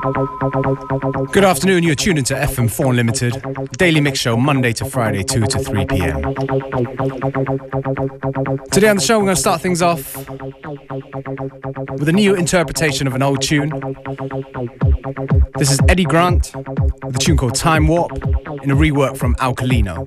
Good afternoon, you're tuned into FM4 Limited daily mix show Monday to Friday, 2 to 3 pm. Today on the show, we're going to start things off with a new interpretation of an old tune. This is Eddie Grant with a tune called Time Warp in a rework from Alcalino.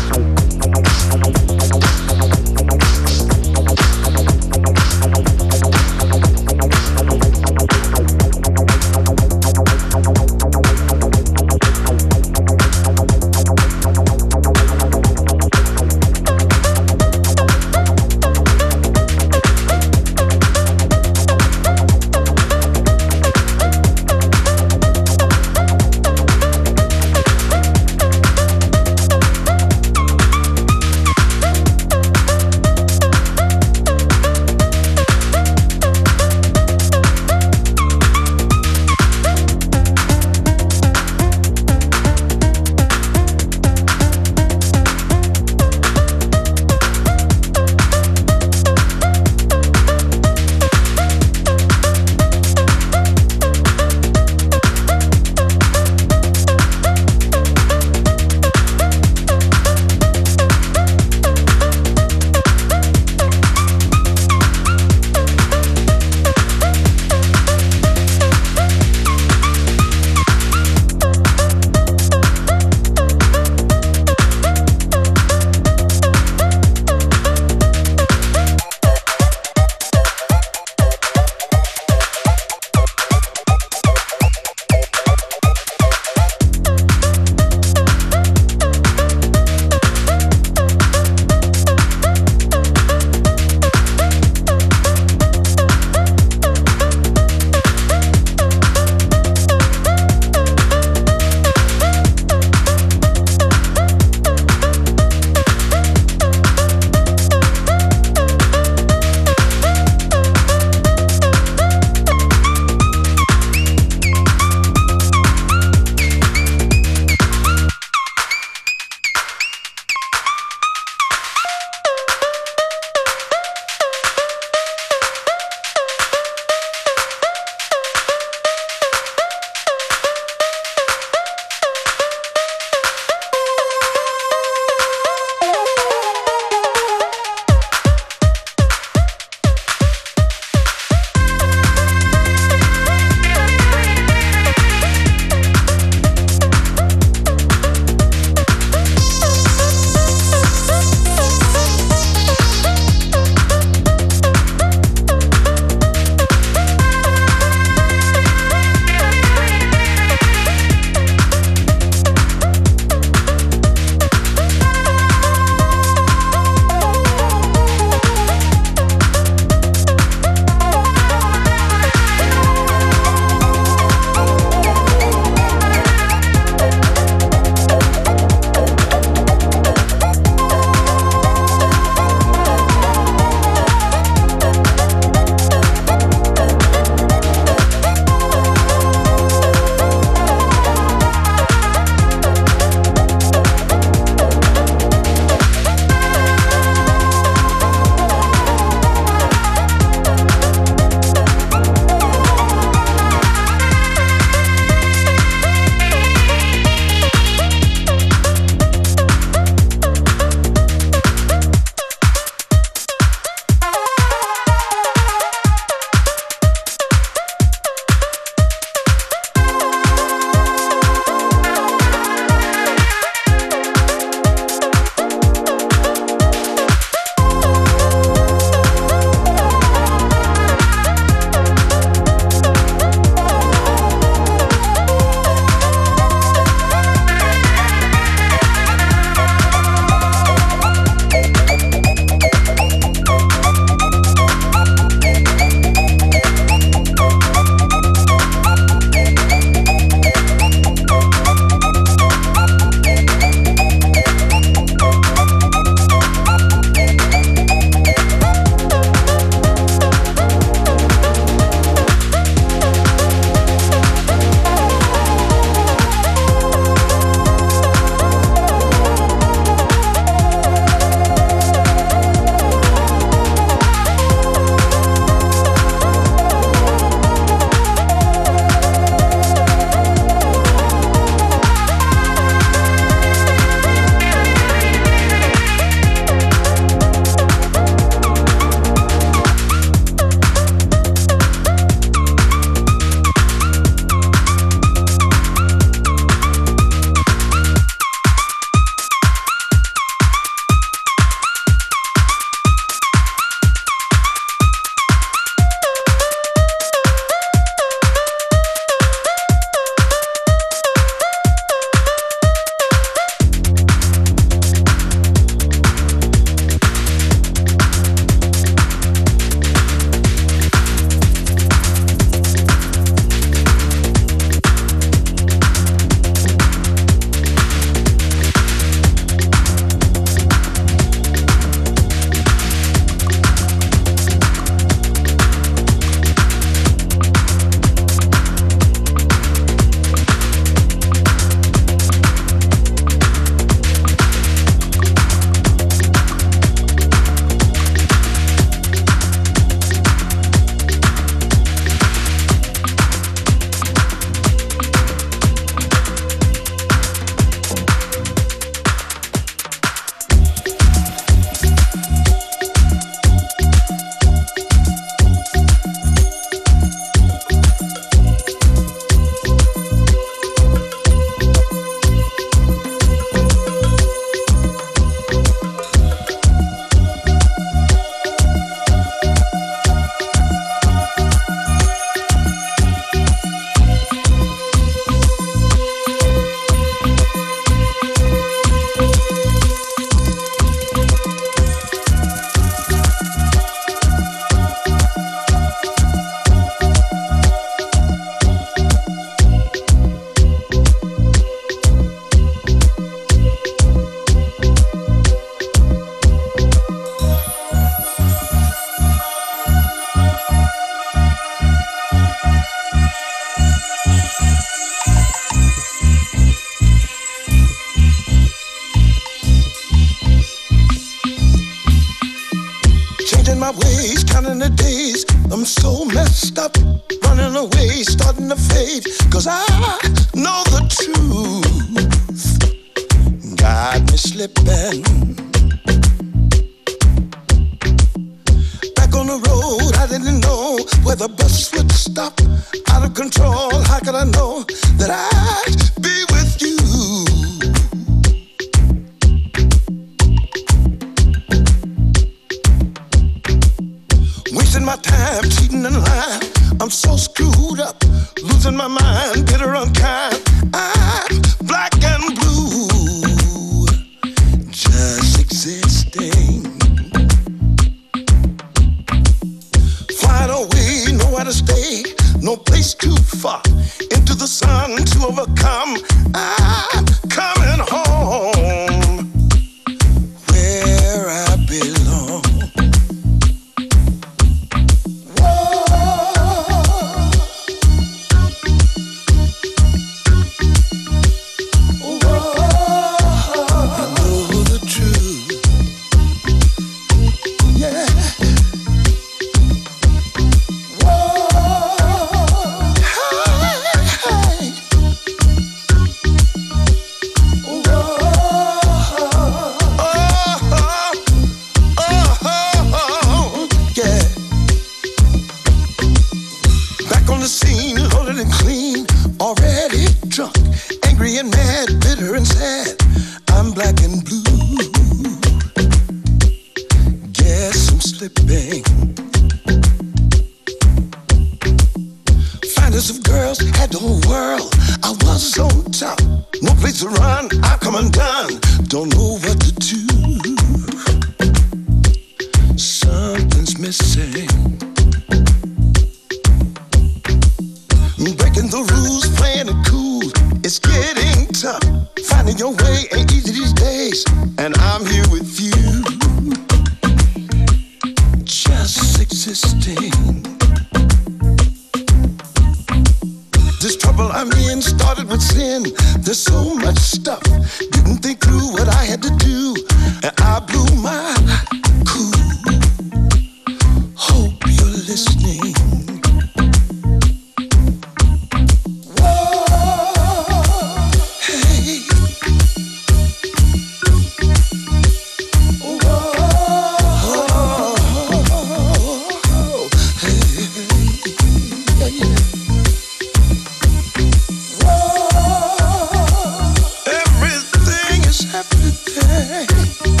Hey.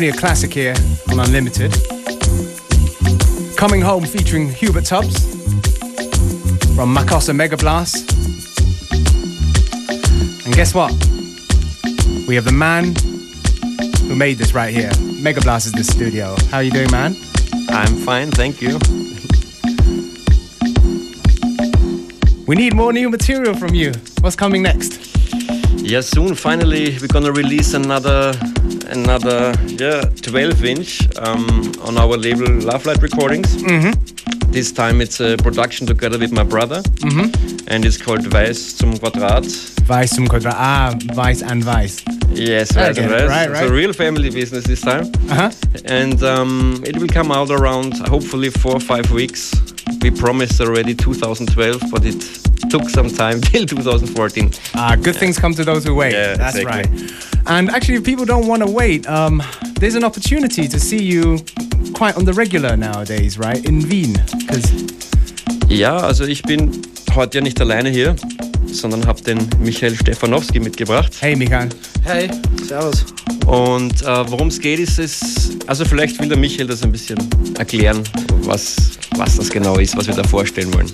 Definitely a classic here on Unlimited. Coming Home featuring Hubert Tubbs from Makossa Mega Blast. And guess what? We have the man who made this right here. Mega Blast is the studio. How are you doing, man? I'm fine, thank you. We need more new material from you. What's coming next? Yeah, soon finally we're gonna release another another yeah 12 inch um, on our label Love Light Recordings. Mhm. This time it's a production together with my brother, Mhm. and it's called Weiß zum Quadrat. Weiß zum Quadrat. Ah, Weiß and Weiß. Yes, Weiß Okay, and Weiß. right, It's a real family business this time, Uh-huh. and um, it will come out around hopefully four or five weeks. We promised already 2012, but it took some time till 2014. Ah, good things come to those who wait. Yeah, That's exactly. right. And actually, if people don't want to wait, um, there's an opportunity to see you quite on the regular nowadays, right? In Wien. Ja, also ich bin heute ja nicht alleine hier, sondern habe den Michael Stefanowski mitgebracht. hey, Michael. Hey, servus. Und äh, worum es geht, ist es, also vielleicht will der Michael das ein bisschen erklären, was, was das genau ist, was wir da vorstellen wollen.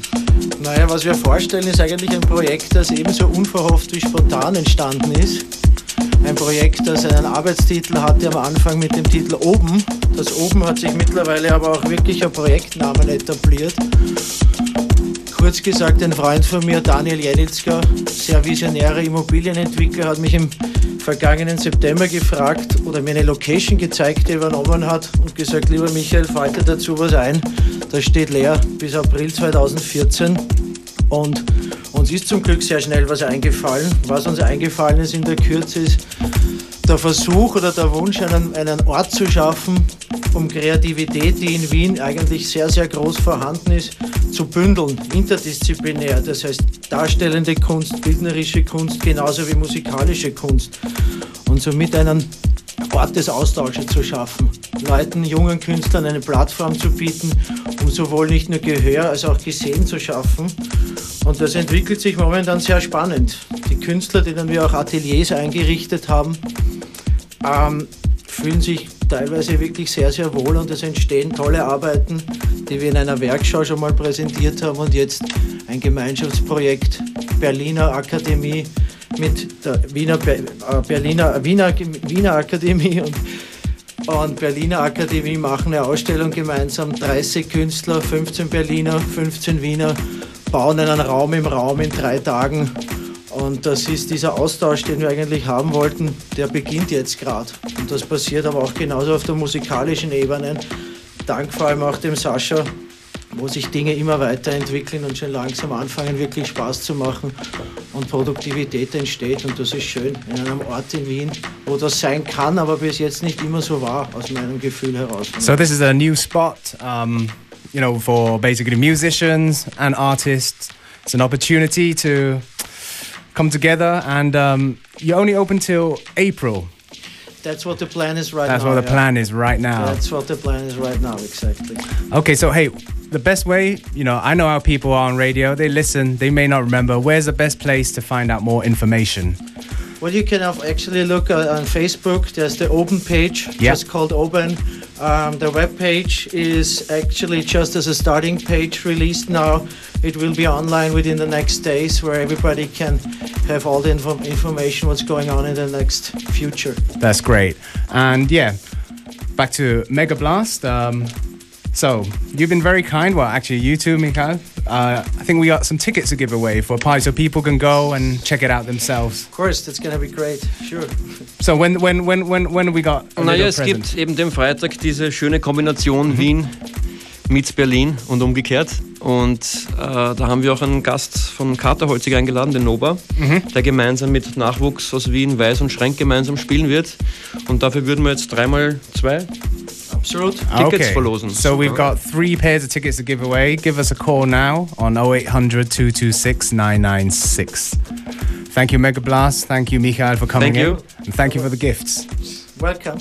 Naja, was wir vorstellen, ist eigentlich ein Projekt, das ebenso unverhofft wie spontan entstanden ist. Ein Projekt, das einen Arbeitstitel hatte am Anfang mit dem Titel Oben. Das Oben hat sich mittlerweile aber auch wirklich ein Projektnamen etabliert. Kurz gesagt, ein Freund von mir, Daniel Jenitzka, sehr visionärer Immobilienentwickler, hat mich im vergangenen September gefragt oder mir eine Location gezeigt, die er übernommen hat und gesagt, lieber Michael, dir dazu was ein? Das steht leer bis April 2014 und uns ist zum Glück sehr schnell was eingefallen. Was uns eingefallen ist in der Kürze ist der Versuch oder der Wunsch, einen, einen Ort zu schaffen, um Kreativität, die in Wien eigentlich sehr, sehr groß vorhanden ist, zu bündeln, interdisziplinär. Das heißt darstellende Kunst, bildnerische Kunst, genauso wie musikalische Kunst. Und somit einen Ort des Austausches zu schaffen, Leuten, jungen Künstlern eine Plattform zu bieten, um sowohl nicht nur Gehör als auch Gesehen zu schaffen. Und das entwickelt sich momentan sehr spannend. Die Künstler, denen wir auch Ateliers eingerichtet haben, ähm, fühlen sich teilweise wirklich sehr, sehr wohl und es entstehen tolle Arbeiten, die wir in einer Werkschau schon mal präsentiert haben und jetzt ein Gemeinschaftsprojekt Berliner Akademie mit der Wiener, äh, Berliner, Wiener, Wiener Akademie und, und Berliner Akademie machen eine Ausstellung gemeinsam. 30 Künstler, 15 Berliner, 15 Wiener bauen einen Raum im Raum in drei Tagen. Und das ist dieser Austausch, den wir eigentlich haben wollten, der beginnt jetzt gerade. Und das passiert aber auch genauso auf der musikalischen Ebene. Dank vor allem auch dem Sascha, wo sich Dinge immer weiterentwickeln und schon langsam anfangen, wirklich Spaß zu machen und Produktivität entsteht. Und das ist schön in einem Ort in Wien, wo das sein kann, aber bis jetzt nicht immer so war, aus meinem Gefühl heraus. So this is a new spot, um, you know, for basically musicians and artists. It's an opportunity to come together, and um, you're only open till April. That's what the plan is right That's now. what the yeah. plan is right now. That's what the plan is right now, exactly. Okay, so hey, the best way, you know, I know how people are on radio. They listen, they may not remember. Where's the best place to find out more information? Well, you can actually look uh, on Facebook. There's the open page, Yeah. just called Open. Um, the web page is actually just as a starting page released now. It will be online within the next days, where everybody can have all the info- information what's going on in the next future. That's great. And yeah, back to Mega Blast. Um, so you've been very kind. Well, actually, you too, Mikhail. Uh, I think we got some tickets to give away for a party, so people can go and check it out themselves. Of course, that's gonna be great. Sure. So when when when when when we got a Naja, es present? gibt eben den Freitag diese schöne Kombination Wien mit Berlin und umgekehrt. Und äh, da haben wir auch einen Gast von Katerholzig eingeladen, den Noba, der gemeinsam mit Nachwuchs aus Wien, Weiß und Schrenk gemeinsam spielen wird. Und dafür würden wir jetzt dreimal zwei Absolut. Ah, tickets verlosen. So we've got three pairs of tickets to give away. Give us a call now on 0800 226 996. Thank you, Mega Blast. Thank you, Mikhail, for coming Thank in. And thank you for the gifts. Welcome.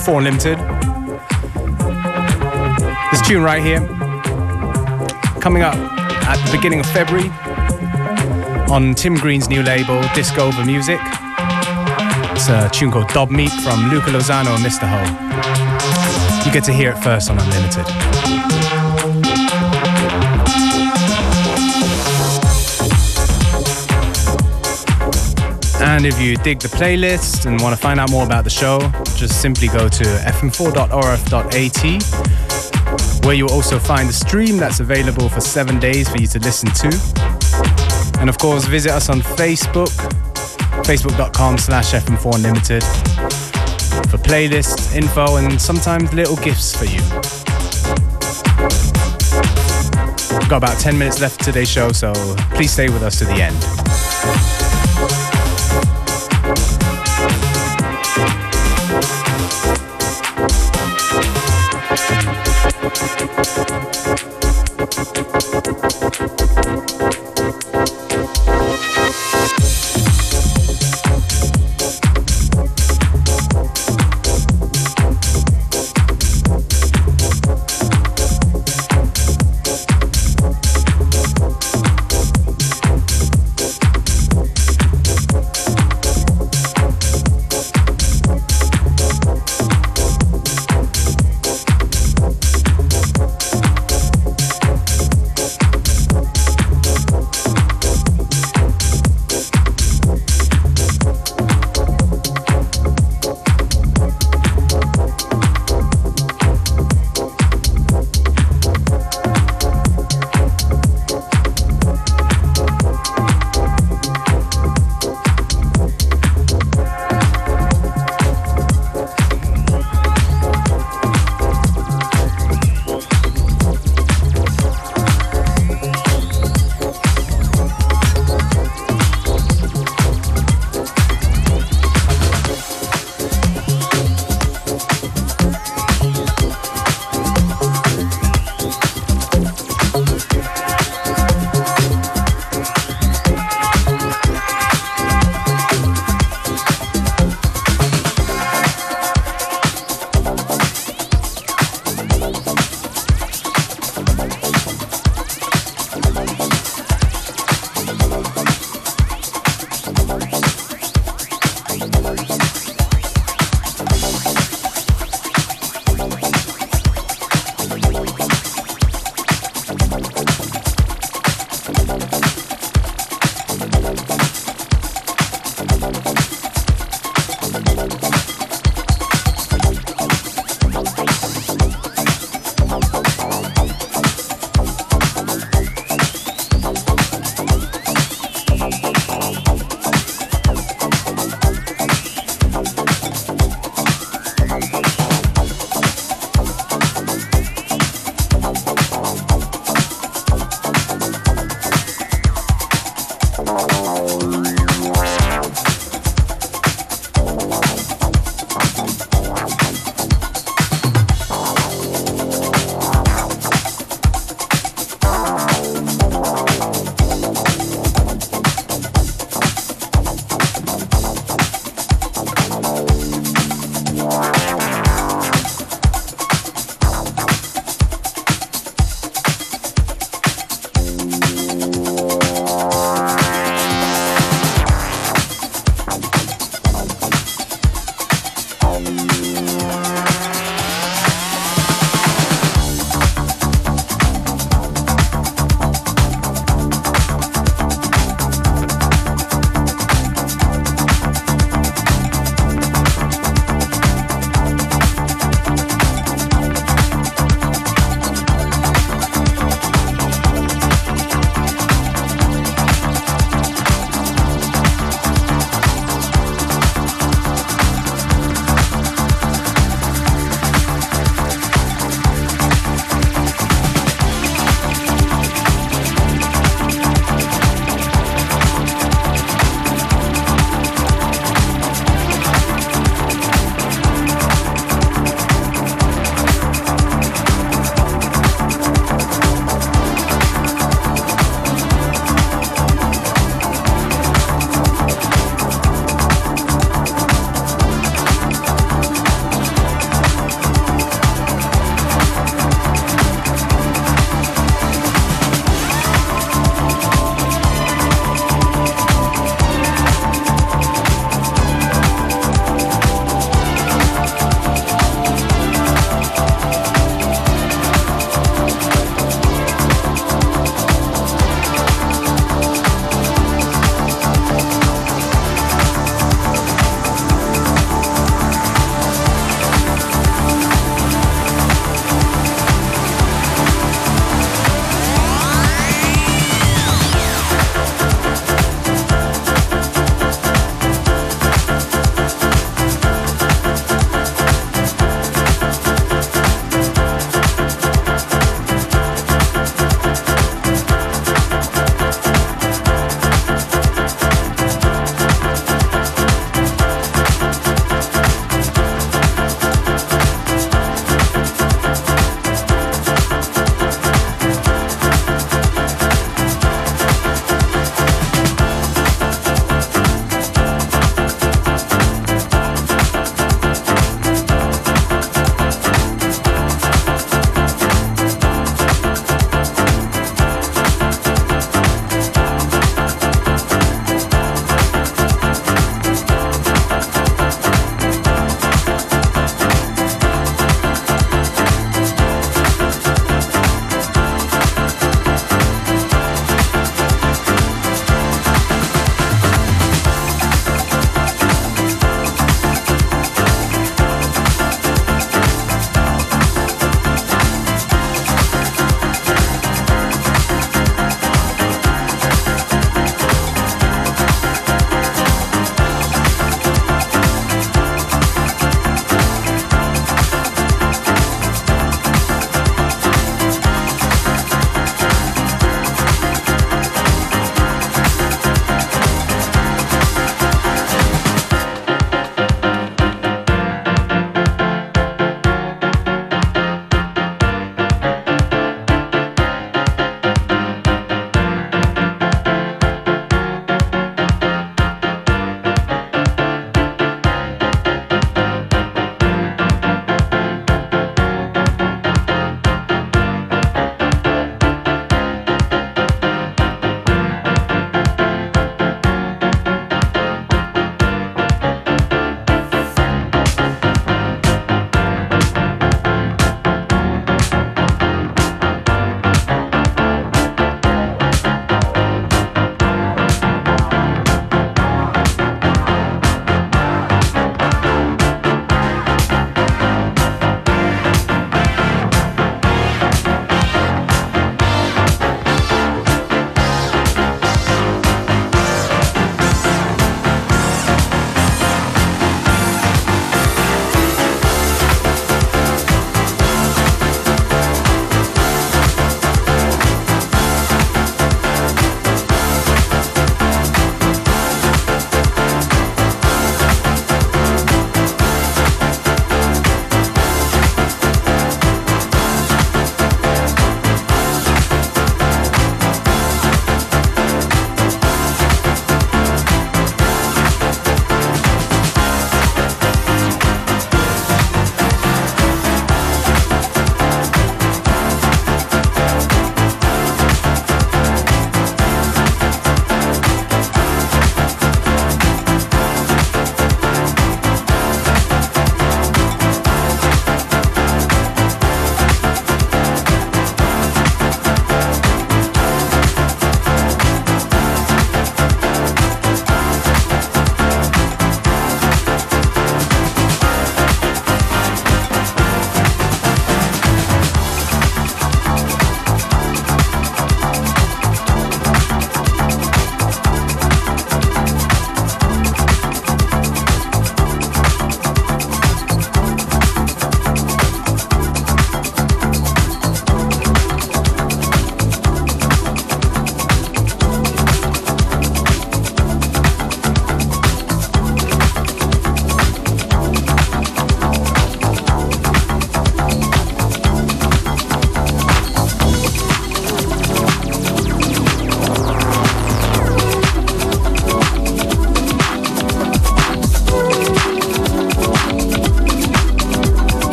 4 Limited. This tune right here, coming up at the beginning of February on Tim Green's new label, Disco Over Music. It's a tune called Dob Meat from Luca Lozano and Mr. Ho. You get to hear it first on Unlimited. And if you dig the playlist and want to find out more about the show, just simply go to fm4.orf.at, where you'll also find the stream that's available for seven days for you to listen to. And of course, visit us on Facebook, facebook.com slash fm4unlimited, for playlists, info, and sometimes little gifts for you. We've got about 10 minutes left today's show, so please stay with us to the end.